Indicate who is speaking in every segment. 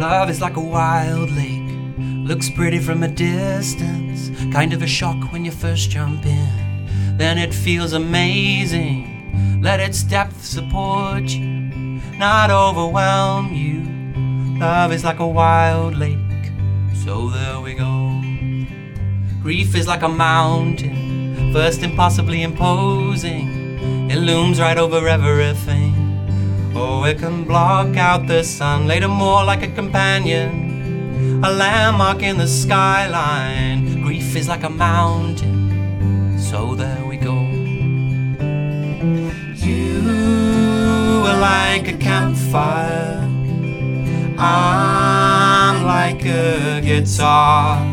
Speaker 1: Love is like a wild lake, looks pretty from a distance. Kind of a shock when you first jump in, then it feels amazing. Let its depth support you, not overwhelm you. Love is like a wild lake, so there we go. Grief is like a mountain, first impossibly imposing. It looms right over everything. Oh, it can block out the sun, later more like a companion, a landmark in the skyline. Grief is like a mountain, so there we go. You are like a campfire, I'm like a guitar.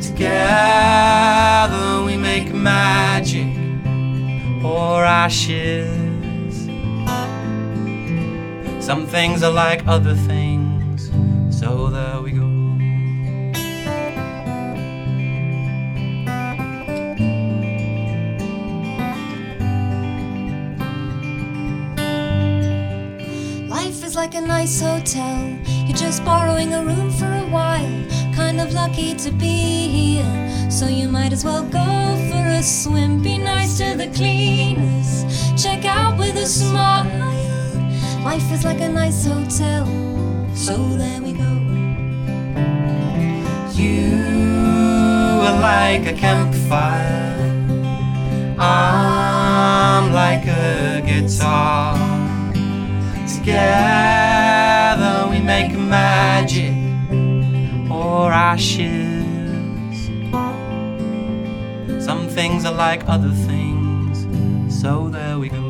Speaker 1: Together we make magic or ashes. Some things are like other things, so there we go.
Speaker 2: Life is like a nice hotel. You're just borrowing a room for a while. Kind of lucky to be here. So you might as well go for a swim. Be nice to the cleaners. Check out with a smile. Life is like a nice hotel. So there we go.
Speaker 1: You are like a campfire. I'm like a guitar. Together we make magic or ashes. Some things are like other things, so there we go.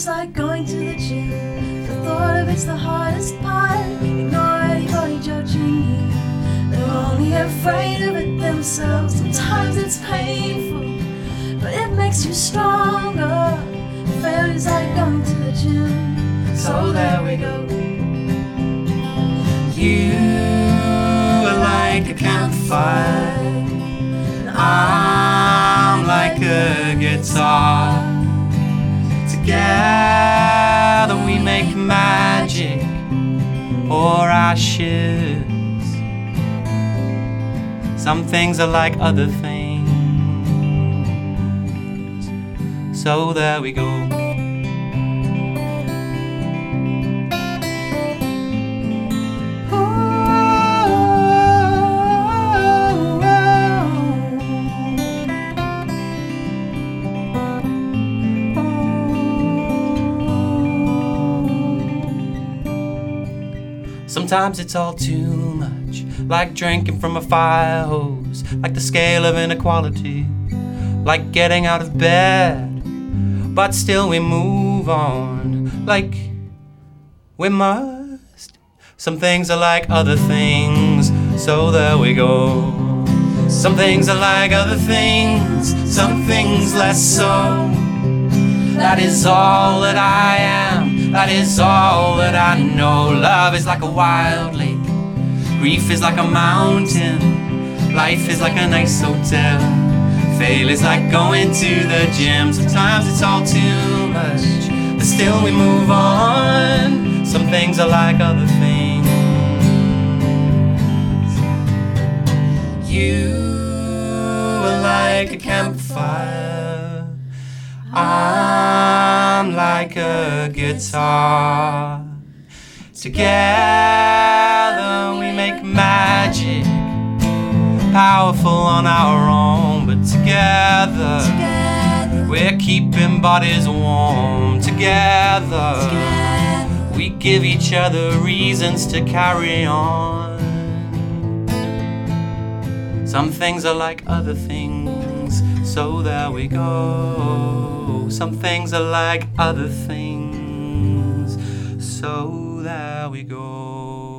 Speaker 3: Is like going to the gym. The thought of it's the hardest part. Ignore anybody judging you. They're only afraid of it themselves. Sometimes it's painful, but it makes you stronger. Fail is like going to the gym. So there we go.
Speaker 1: You are like a campfire. and I'm like a guitar. Together we make magic or ashes. Some things are like other things. So there we go. Sometimes it's all too much, like drinking from a fire hose, like the scale of inequality, like getting out of bed. But still we move on, like we must. Some things are like other things, so there we go. Some things are like other things, some things less so. That is all that I am, that is all that I know. Love is like a wild lake, grief is like a mountain, life is like a nice hotel. Fail is like going to the gym, sometimes it's all too much, but still we move on. Some things are like other things. You are like a campfire. Like a guitar. Together we make magic, powerful on our own, but together,
Speaker 2: Together,
Speaker 1: we're keeping bodies warm. Together,
Speaker 2: together.
Speaker 1: we give each other reasons to carry on. Some things are like other things, so there we go. Some things are like other things, so there we go.